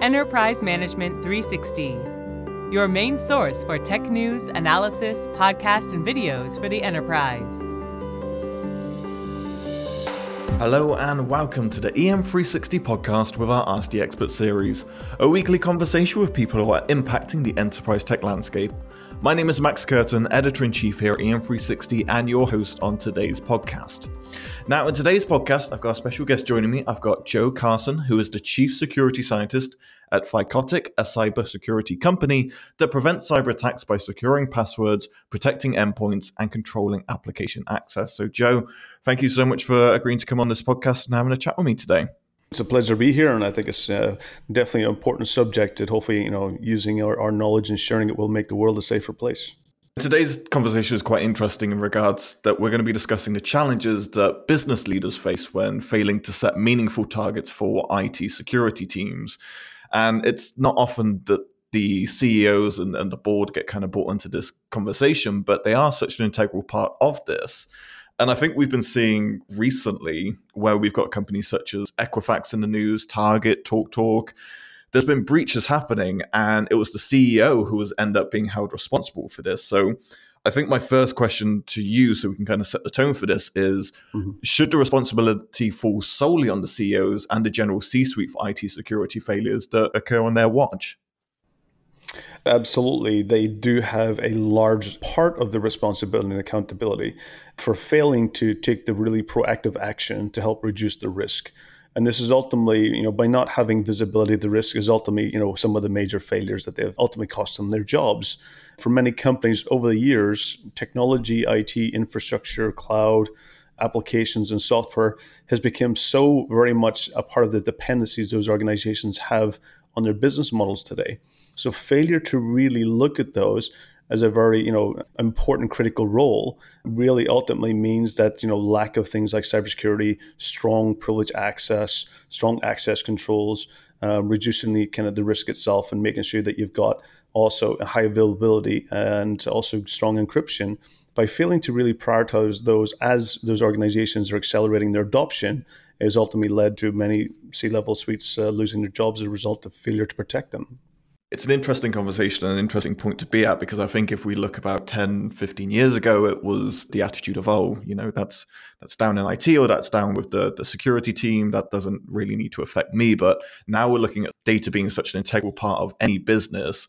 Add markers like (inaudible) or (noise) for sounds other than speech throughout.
Enterprise Management 360, your main source for tech news, analysis, podcasts, and videos for the enterprise. Hello and welcome to the EM360 podcast with our Ask the Expert series, a weekly conversation with people who are impacting the enterprise tech landscape. My name is Max Curtin, editor in chief here at EM360, and your host on today's podcast. Now, in today's podcast, I've got a special guest joining me. I've got Joe Carson, who is the chief security scientist at Thycotic, a cybersecurity company that prevents cyber attacks by securing passwords, protecting endpoints, and controlling application access. So, Joe, thank you so much for agreeing to come on this podcast and having a chat with me today. It's a pleasure to be here, and I think it's uh, definitely an important subject that hopefully, you know, using our, our knowledge and sharing it will make the world a safer place. Today's conversation is quite interesting in regards that we're going to be discussing the challenges that business leaders face when failing to set meaningful targets for IT security teams. And it's not often that the CEOs and, and the board get kind of brought into this conversation, but they are such an integral part of this. And I think we've been seeing recently where we've got companies such as Equifax in the news, Target, TalkTalk. There's been breaches happening, and it was the CEO who was end up being held responsible for this. So I think my first question to you, so we can kind of set the tone for this, is mm-hmm. should the responsibility fall solely on the CEOs and the general C suite for IT security failures that occur on their watch? Absolutely. They do have a large part of the responsibility and accountability for failing to take the really proactive action to help reduce the risk. And this is ultimately, you know, by not having visibility the risk is ultimately, you know, some of the major failures that they've ultimately cost them their jobs. For many companies over the years, technology, IT, infrastructure, cloud, applications and software has become so very much a part of the dependencies those organizations have on their business models today. So failure to really look at those as a very you know important critical role really ultimately means that you know lack of things like cybersecurity, strong privilege access, strong access controls, uh, reducing the kind of the risk itself, and making sure that you've got also a high availability and also strong encryption. By failing to really prioritize those as those organizations are accelerating their adoption, has ultimately led to many C-level suites uh, losing their jobs as a result of failure to protect them it's an interesting conversation and an interesting point to be at because I think if we look about 10, 15 years ago, it was the attitude of, oh, you know, that's that's down in IT or that's down with the, the security team. That doesn't really need to affect me. But now we're looking at data being such an integral part of any business.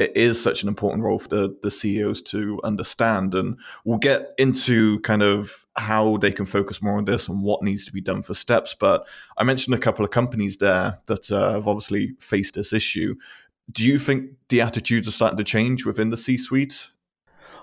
It is such an important role for the, the CEOs to understand. And we'll get into kind of how they can focus more on this and what needs to be done for steps. But I mentioned a couple of companies there that uh, have obviously faced this issue do you think the attitudes are starting to change within the C suite?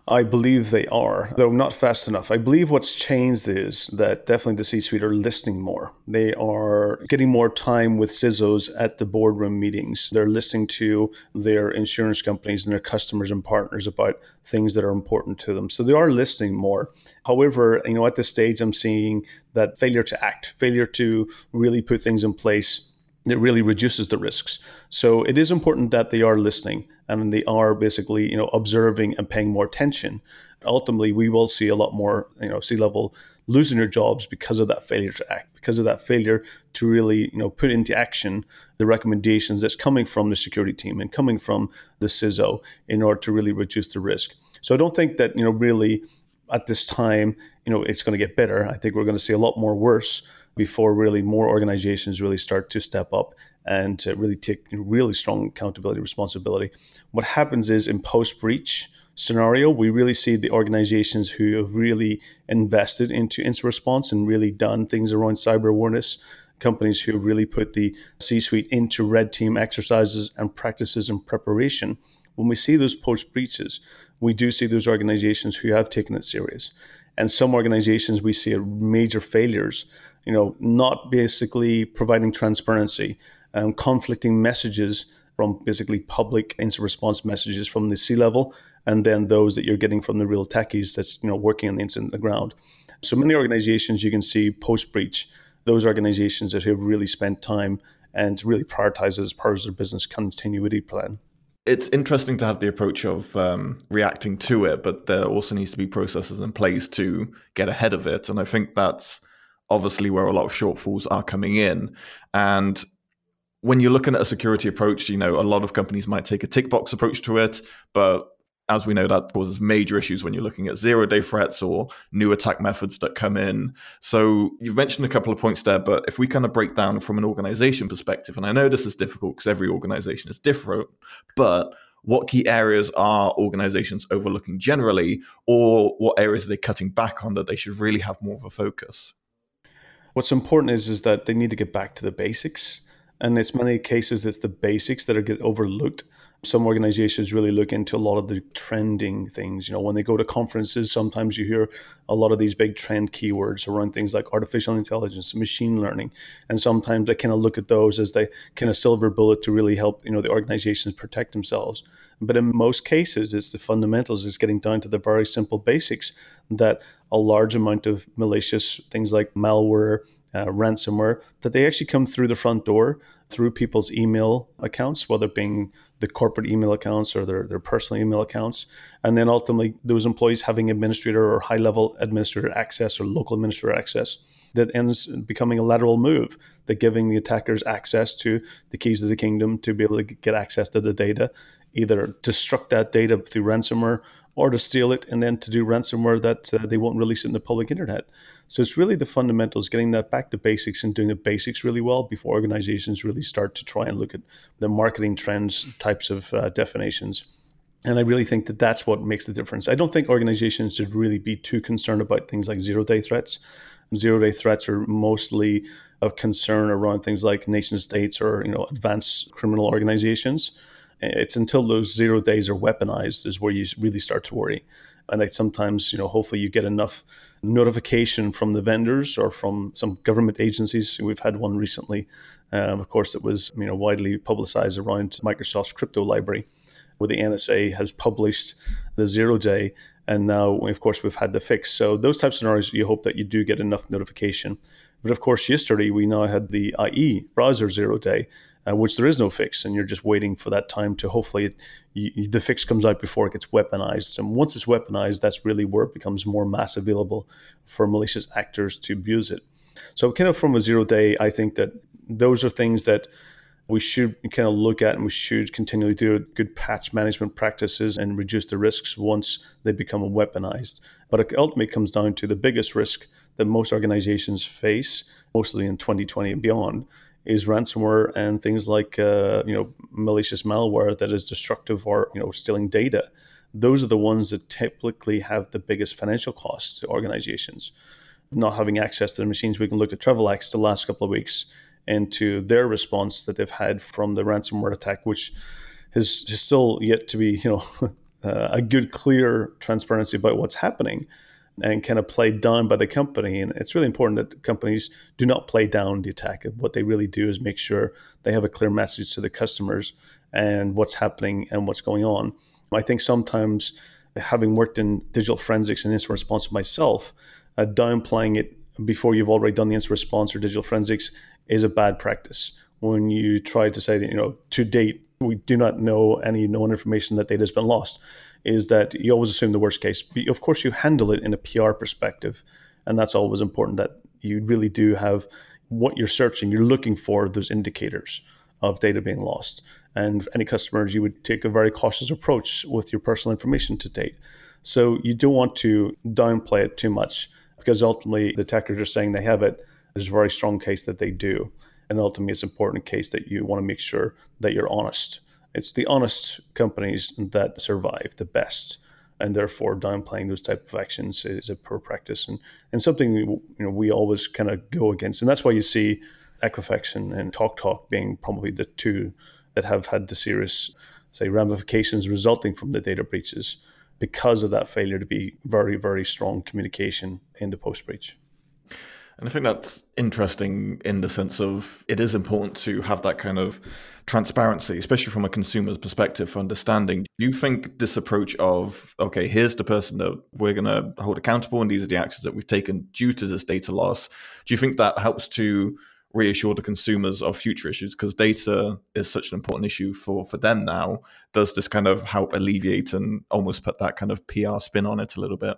I believe they are, though not fast enough. I believe what's changed is that definitely the C suite are listening more. They are getting more time with CISOs at the boardroom meetings. They're listening to their insurance companies and their customers and partners about things that are important to them. So they are listening more. However, you know, at this stage, I'm seeing that failure to act, failure to really put things in place it really reduces the risks. So it is important that they are listening and they are basically, you know, observing and paying more attention. Ultimately, we will see a lot more, you know, C-level losing their jobs because of that failure to act, because of that failure to really, you know, put into action the recommendations that's coming from the security team and coming from the CISO in order to really reduce the risk. So I don't think that, you know, really at this time, you know, it's going to get better. I think we're going to see a lot more worse before really more organizations really start to step up and really take really strong accountability responsibility. What happens is in post breach scenario, we really see the organizations who have really invested into incident response and really done things around cyber awareness. Companies who really put the C suite into red team exercises and practices and preparation. When we see those post breaches, we do see those organizations who have taken it serious. And some organizations we see major failures you know, not basically providing transparency, um, conflicting messages from basically public incident response messages from the C level, and then those that you're getting from the real techies that's you know working on the incident on the ground. So many organizations you can see post breach, those organizations that have really spent time and really prioritized as part of their business continuity plan it's interesting to have the approach of um, reacting to it, but there also needs to be processes in place to get ahead of it. And I think that's obviously where a lot of shortfalls are coming in. And when you're looking at a security approach, you know, a lot of companies might take a tick box approach to it, but as we know, that causes major issues when you're looking at zero day threats or new attack methods that come in. So you've mentioned a couple of points there, but if we kind of break down from an organization perspective, and I know this is difficult because every organization is different, but what key areas are organizations overlooking generally, or what areas are they cutting back on that they should really have more of a focus? What's important is, is that they need to get back to the basics. And it's many cases it's the basics that are get overlooked some organizations really look into a lot of the trending things. You know, when they go to conferences, sometimes you hear a lot of these big trend keywords around things like artificial intelligence, machine learning, and sometimes they kind of look at those as the kind of silver bullet to really help you know the organizations protect themselves. But in most cases, it's the fundamentals. It's getting down to the very simple basics that a large amount of malicious things like malware, uh, ransomware, that they actually come through the front door through people's email accounts, whether it being the corporate email accounts or their, their personal email accounts. And then ultimately, those employees having administrator or high level administrator access or local administrator access that ends becoming a lateral move that giving the attackers access to the keys of the kingdom to be able to get access to the data, either destruct that data through ransomware or to steal it and then to do ransomware that uh, they won't release it in the public internet. So it's really the fundamentals, getting that back to basics and doing the basics really well before organizations really start to try and look at the marketing trends types of uh, definitions. And I really think that that's what makes the difference. I don't think organizations should really be too concerned about things like zero day threats. Zero day threats are mostly of concern around things like nation states or you know advanced criminal organizations. It's until those zero days are weaponized is where you really start to worry. And I sometimes, you know, hopefully you get enough notification from the vendors or from some government agencies. We've had one recently, um, of course, that was you know widely publicized around Microsoft's crypto library, where the NSA has published the zero day, and now of course we've had the fix. So those types of scenarios, you hope that you do get enough notification. But of course, yesterday we now had the IE browser zero day, uh, which there is no fix, and you're just waiting for that time to hopefully it, you, the fix comes out before it gets weaponized. And once it's weaponized, that's really where it becomes more mass available for malicious actors to abuse it. So, kind of from a zero day, I think that those are things that we should kind of look at and we should continually do good patch management practices and reduce the risks once they become weaponized. But it ultimately comes down to the biggest risk that most organizations face, mostly in 2020 and beyond, is ransomware and things like uh, you know malicious malware that is destructive or you know stealing data. Those are the ones that typically have the biggest financial costs to organizations. Not having access to the machines, we can look at Travelex the last couple of weeks and to their response that they've had from the ransomware attack, which has still yet to be you know (laughs) uh, a good, clear transparency about what's happening and kind of played down by the company. And it's really important that companies do not play down the attack. What they really do is make sure they have a clear message to the customers and what's happening and what's going on. I think sometimes, having worked in digital forensics and incident response myself, uh, downplaying it before you've already done the incident response or digital forensics is a bad practice. When you try to say that, you know, to date, we do not know any known information that data has been lost is that you always assume the worst case. But of course, you handle it in a PR perspective, and that's always important. That you really do have what you're searching. You're looking for those indicators of data being lost. And any customers, you would take a very cautious approach with your personal information to date. So you don't want to downplay it too much because ultimately the attackers are saying they have it. There's a very strong case that they do. And ultimately, it's important case that you want to make sure that you're honest it's the honest companies that survive the best and therefore downplaying those type of actions is a poor practice and, and something you know we always kind of go against and that's why you see Equifax and, and TalkTalk being probably the two that have had the serious say ramifications resulting from the data breaches because of that failure to be very very strong communication in the post breach and I think that's interesting in the sense of it is important to have that kind of transparency, especially from a consumer's perspective for understanding. Do you think this approach of, okay, here's the person that we're going to hold accountable and these are the actions that we've taken due to this data loss, do you think that helps to reassure the consumers of future issues because data is such an important issue for for them now does this kind of help alleviate and almost put that kind of pr spin on it a little bit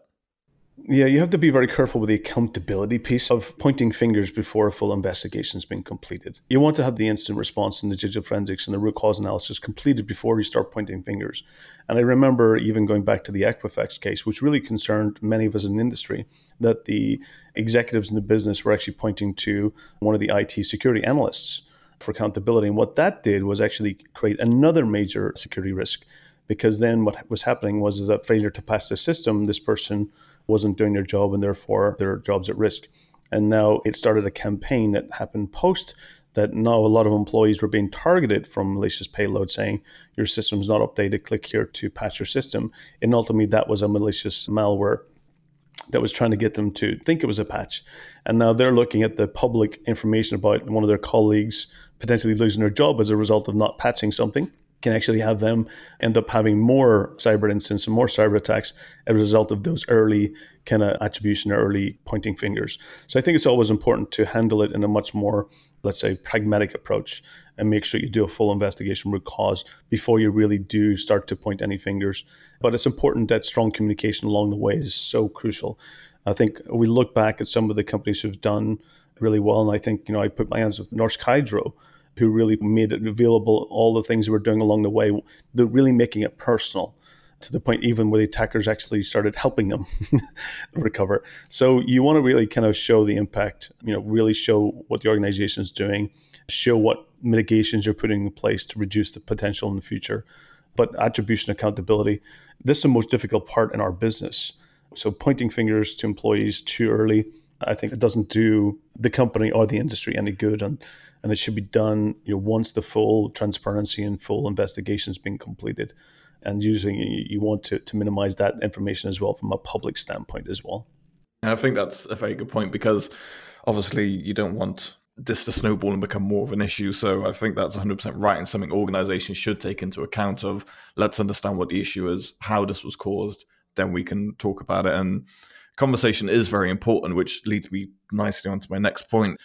Yeah, you have to be very careful with the accountability piece of pointing fingers before a full investigation has been completed. You want to have the incident response and the digital forensics and the root cause analysis completed before you start pointing fingers. And I remember even going back to the Equifax case, which really concerned many of us in the industry, that the executives in the business were actually pointing to one of the IT security analysts for accountability. And what that did was actually create another major security risk because then what was happening was that failure to pass the system, this person wasn't doing their job and therefore their job's at risk. And now it started a campaign that happened post that now a lot of employees were being targeted from malicious payload saying your system's not updated, click here to patch your system. And ultimately that was a malicious malware that was trying to get them to think it was a patch. And now they're looking at the public information about one of their colleagues potentially losing their job as a result of not patching something can actually have them end up having more cyber incidents and more cyber attacks as a result of those early kind of attribution, early pointing fingers. So I think it's always important to handle it in a much more, let's say, pragmatic approach and make sure you do a full investigation root cause before you really do start to point any fingers. But it's important that strong communication along the way is so crucial. I think we look back at some of the companies who've done really well, and I think, you know, I put my hands with Norsk Hydro who really made it available, all the things we were doing along the way. They're really making it personal to the point even where the attackers actually started helping them (laughs) recover. So you want to really kind of show the impact, you know, really show what the organization is doing, show what mitigations you're putting in place to reduce the potential in the future. But attribution accountability, this is the most difficult part in our business. So pointing fingers to employees too early, I think it doesn't do the company or the industry any good. And and it should be done you know, once the full transparency and full investigation has been completed. And using you want to, to minimize that information as well from a public standpoint as well. I think that's a very good point because obviously you don't want this to snowball and become more of an issue. So I think that's 100% right and something organizations should take into account of let's understand what the issue is, how this was caused, then we can talk about it. And conversation is very important, which leads me nicely onto my next point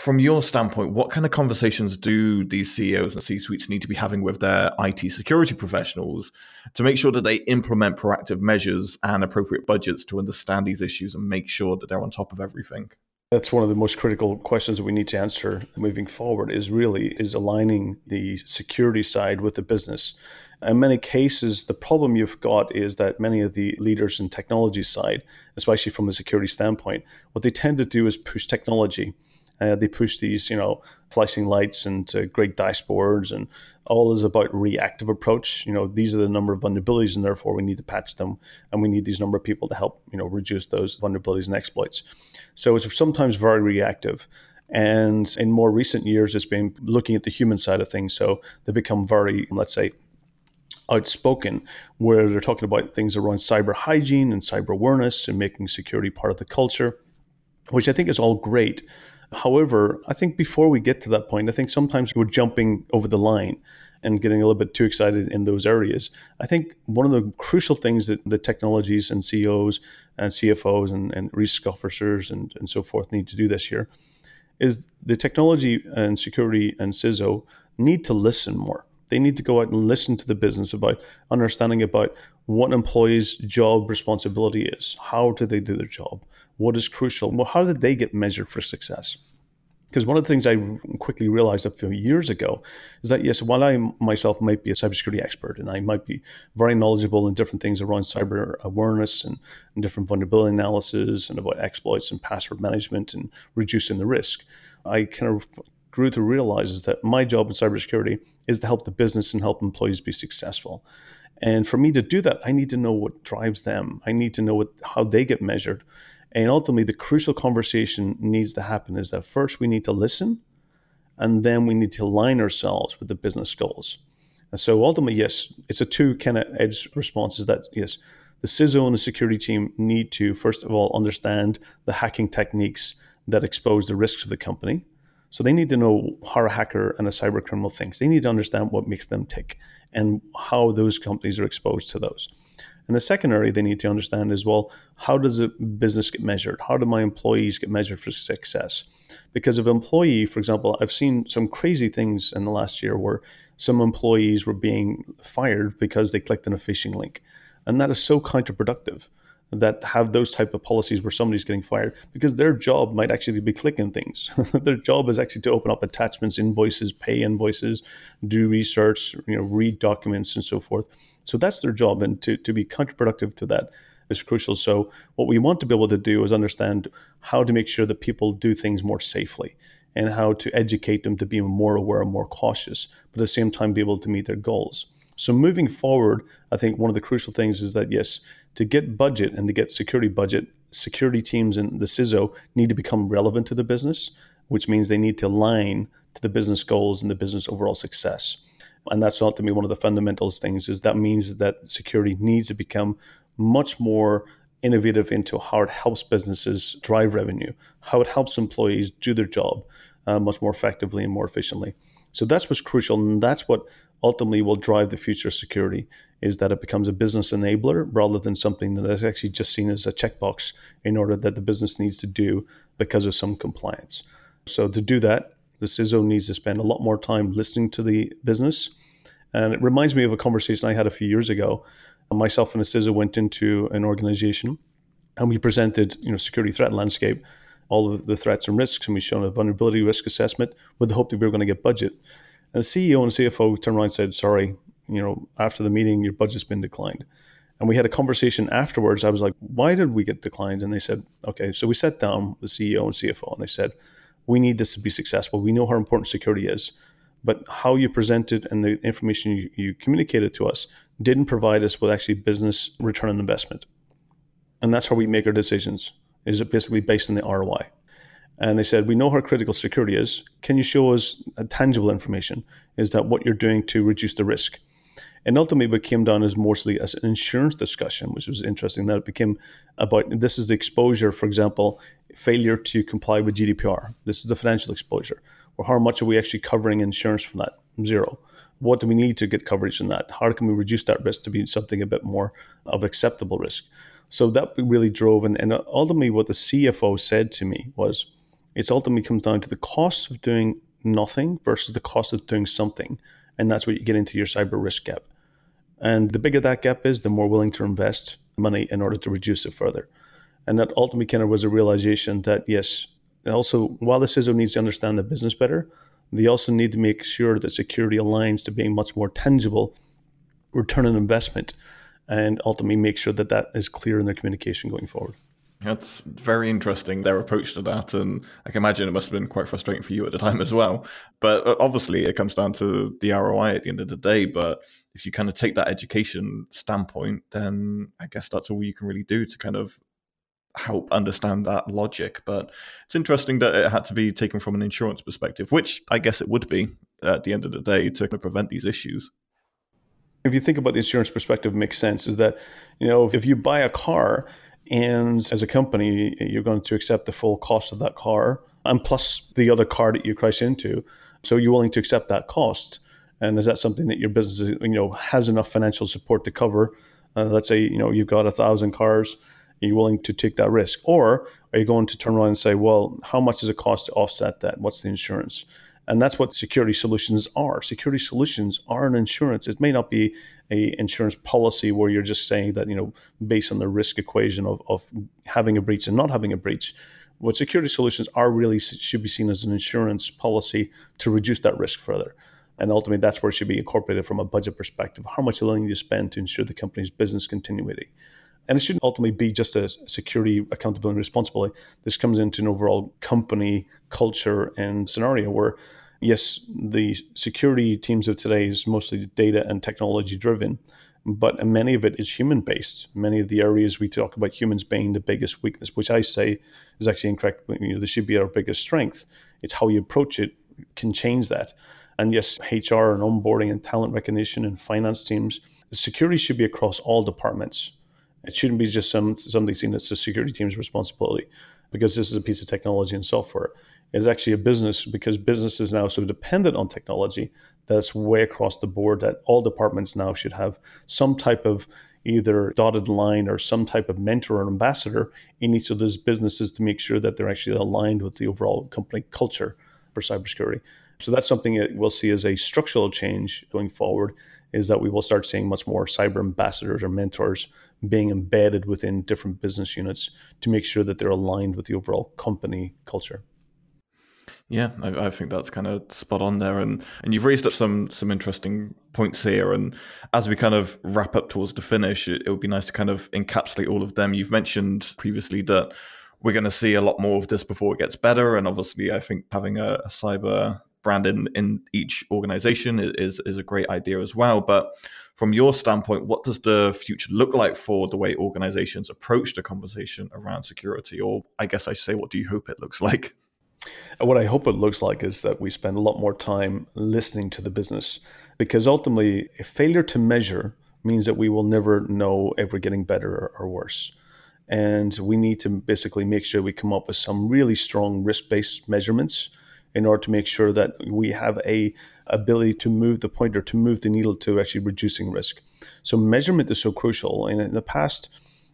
from your standpoint, what kind of conversations do these CEOs and C suites need to be having with their IT security professionals to make sure that they implement proactive measures and appropriate budgets to understand these issues and make sure that they're on top of everything? That's one of the most critical questions that we need to answer moving forward is really is aligning the security side with the business. In many cases, the problem you've got is that many of the leaders in technology side, especially from a security standpoint, what they tend to do is push technology uh, they push these, you know, flashing lights and uh, great dashboards, and all is about reactive approach. You know, these are the number of vulnerabilities, and therefore we need to patch them, and we need these number of people to help, you know, reduce those vulnerabilities and exploits. So it's sometimes very reactive. And in more recent years, it's been looking at the human side of things. So they become very, let's say, outspoken, where they're talking about things around cyber hygiene and cyber awareness and making security part of the culture, which I think is all great. However, I think before we get to that point, I think sometimes we're jumping over the line and getting a little bit too excited in those areas. I think one of the crucial things that the technologies and CEOs and CFOs and, and risk officers and, and so forth need to do this year is the technology and security and CISO need to listen more. They need to go out and listen to the business about understanding about what employees' job responsibility is. How do they do their job? What is crucial? Well, how did they get measured for success? Because one of the things I quickly realized a few years ago is that, yes, while I myself might be a cybersecurity expert and I might be very knowledgeable in different things around cyber awareness and, and different vulnerability analysis and about exploits and password management and reducing the risk, I kind of grew to realize is that my job in cybersecurity is to help the business and help employees be successful. And for me to do that, I need to know what drives them. I need to know what, how they get measured. And ultimately, the crucial conversation needs to happen is that first we need to listen, and then we need to align ourselves with the business goals. And so ultimately, yes, it's a two kind of edge response is that, yes, the CISO and the security team need to, first of all, understand the hacking techniques that expose the risks of the company. So they need to know how a hacker and a cyber criminal thinks. They need to understand what makes them tick and how those companies are exposed to those. And the second area they need to understand is well, how does a business get measured? How do my employees get measured for success? Because if employee, for example, I've seen some crazy things in the last year where some employees were being fired because they clicked on a phishing link. And that is so counterproductive. That have those type of policies where somebody's getting fired because their job might actually be clicking things. (laughs) their job is actually to open up attachments, invoices, pay invoices, do research, you know, read documents and so forth. So that's their job, and to to be counterproductive to that is crucial. So what we want to be able to do is understand how to make sure that people do things more safely and how to educate them to be more aware and more cautious, but at the same time be able to meet their goals. So moving forward, I think one of the crucial things is that yes, to get budget and to get security budget, security teams and the CISO need to become relevant to the business, which means they need to align to the business goals and the business overall success. And that's not to me one of the fundamentals things is that means that security needs to become much more innovative into how it helps businesses drive revenue, how it helps employees do their job uh, much more effectively and more efficiently. So that's what's crucial, and that's what ultimately will drive the future of security is that it becomes a business enabler rather than something that is actually just seen as a checkbox in order that the business needs to do because of some compliance. So to do that, the CISO needs to spend a lot more time listening to the business. And it reminds me of a conversation I had a few years ago. Myself and a CISO went into an organization and we presented, you know, security threat landscape, all of the threats and risks, and we showed a vulnerability risk assessment with the hope that we were going to get budget. And the CEO and CFO turned around and said, sorry, you know, after the meeting, your budget's been declined. And we had a conversation afterwards. I was like, why did we get declined? And they said, okay. So we sat down with the CEO and CFO and they said, we need this to be successful. We know how important security is, but how you presented and the information you, you communicated to us didn't provide us with actually business return on investment. And that's how we make our decisions, is it basically based on the ROI and they said, "We know how critical security is. Can you show us tangible information? Is that what you're doing to reduce the risk?" And ultimately, what came down is mostly as an insurance discussion, which was interesting. That it became about this is the exposure, for example, failure to comply with GDPR. This is the financial exposure. Or how much are we actually covering insurance from that? Zero. What do we need to get coverage from that? How can we reduce that risk to be something a bit more of acceptable risk? So that really drove, and, and ultimately, what the CFO said to me was, it ultimately comes down to the cost of doing nothing versus the cost of doing something. And that's where you get into your cyber risk gap. And the bigger that gap is, the more willing to invest money in order to reduce it further. And that ultimately kind of was a realization that, yes, also, while the CISO needs to understand the business better, they also need to make sure that security aligns to being much more tangible return on investment and ultimately make sure that that is clear in their communication going forward. That's very interesting, their approach to that. And I can imagine it must have been quite frustrating for you at the time as well. But uh, obviously, it comes down to the ROI at the end of the day. But if you kind of take that education standpoint, then I guess that's all you can really do to kind of help understand that logic. But it's interesting that it had to be taken from an insurance perspective, which I guess it would be at the end of the day to prevent these issues. If you think about the insurance perspective, makes sense is that, you know, if you buy a car, and as a company, you're going to accept the full cost of that car and plus the other car that you crash into. So you're willing to accept that cost. And is that something that your business, you know, has enough financial support to cover? Uh, let's say, you know, you've got a thousand cars. Are you willing to take that risk? Or are you going to turn around and say, well, how much does it cost to offset that? What's the insurance? And that's what security solutions are. Security solutions are an insurance. It may not be a insurance policy where you're just saying that, you know, based on the risk equation of, of having a breach and not having a breach. What security solutions are really should be seen as an insurance policy to reduce that risk further. And ultimately, that's where it should be incorporated from a budget perspective. How much are you to spend to ensure the company's business continuity? And it shouldn't ultimately be just a security accountability and responsibility. This comes into an overall company culture and scenario where yes, the security teams of today is mostly data and technology driven, but many of it is human based. Many of the areas we talk about humans being the biggest weakness, which I say is actually incorrect. You know, this should be our biggest strength. It's how you approach it can change that. And yes, HR and onboarding and talent recognition and finance teams, the security should be across all departments. It shouldn't be just some something seen as the security team's responsibility because this is a piece of technology and software is actually a business because business is now so dependent on technology that it's way across the board that all departments now should have some type of either dotted line or some type of mentor or ambassador in each of those businesses to make sure that they're actually aligned with the overall company culture for cybersecurity. So that's something that we'll see as a structural change going forward is that we will start seeing much more cyber ambassadors or mentors being embedded within different business units to make sure that they're aligned with the overall company culture. Yeah, I, I, think that's kind of spot on there, and and you've raised up some some interesting points here. And as we kind of wrap up towards the finish, it, it would be nice to kind of encapsulate all of them. You've mentioned previously that we're going to see a lot more of this before it gets better, and obviously, I think having a, a cyber brand in, in each organization is is a great idea as well. But from your standpoint, what does the future look like for the way organizations approach the conversation around security? Or I guess I say, what do you hope it looks (laughs) like? What I hope it looks like is that we spend a lot more time listening to the business because ultimately, a failure to measure means that we will never know if we're getting better or worse. And we need to basically make sure we come up with some really strong risk based measurements in order to make sure that we have a ability to move the pointer to move the needle to actually reducing risk. So measurement is so crucial. And in the past,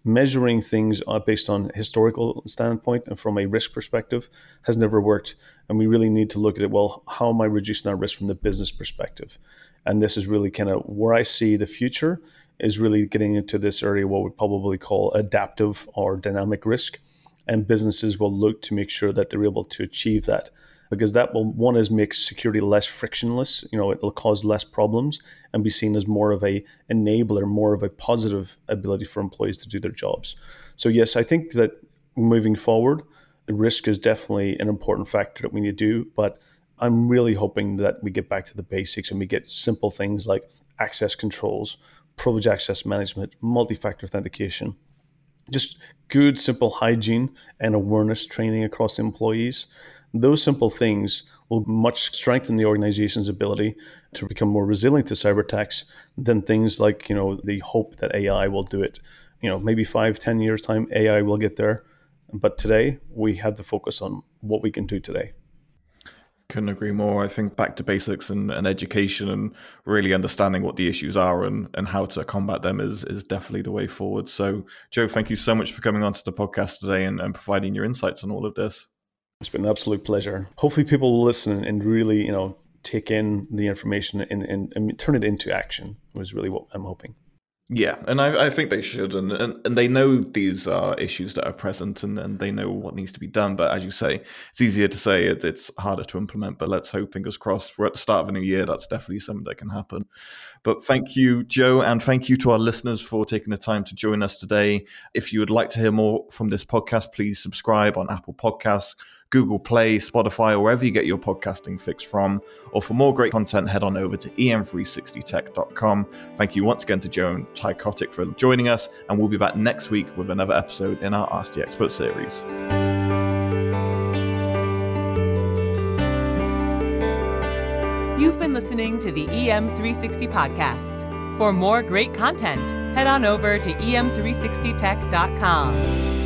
measuring things uh, based on historical standpoint and from a risk perspective has never worked and we really need to look at it well how am i reducing our risk from the business perspective and this is really kind of where i see the future is really getting into this area what we probably call adaptive or dynamic risk and businesses will look to make sure that they're able to achieve that because that will one is make security less frictionless you know it'll cause less problems and be seen as more of a enabler more of a positive ability for employees to do their jobs. So yes i think that moving forward risk is definitely an important factor that we need to do but i'm really hoping that we get back to the basics and we get simple things like access controls privilege access management multi-factor authentication just good simple hygiene and awareness training across employees those simple things will much strengthen the organization's ability to become more resilient to cyber attacks than things like, you know, the hope that AI will do it. You know, maybe five, ten years time, AI will get there. But today we have to focus on what we can do today. Couldn't agree more. I think back to basics and, and education and really understanding what the issues are and, and how to combat them is is definitely the way forward. So, Joe, thank you so much for coming onto the podcast today and, and providing your insights on all of this. It's been an absolute pleasure. Hopefully, people will listen and really, you know, take in the information and, and, and turn it into action. Was really what I'm hoping. Yeah, and I, I think they should, and, and, and they know these are issues that are present, and, and they know what needs to be done. But as you say, it's easier to say it, it's harder to implement. But let's hope, fingers crossed, we're at the start of a new year. That's definitely something that can happen. But thank you, Joe, and thank you to our listeners for taking the time to join us today. If you would like to hear more from this podcast, please subscribe on Apple Podcasts Google Play, Spotify, or wherever you get your podcasting fix from. Or for more great content, head on over to em360tech.com. Thank you once again to Joe and for joining us, and we'll be back next week with another episode in our Ask the Expert series. You've been listening to the EM360 podcast. For more great content, head on over to em360tech.com.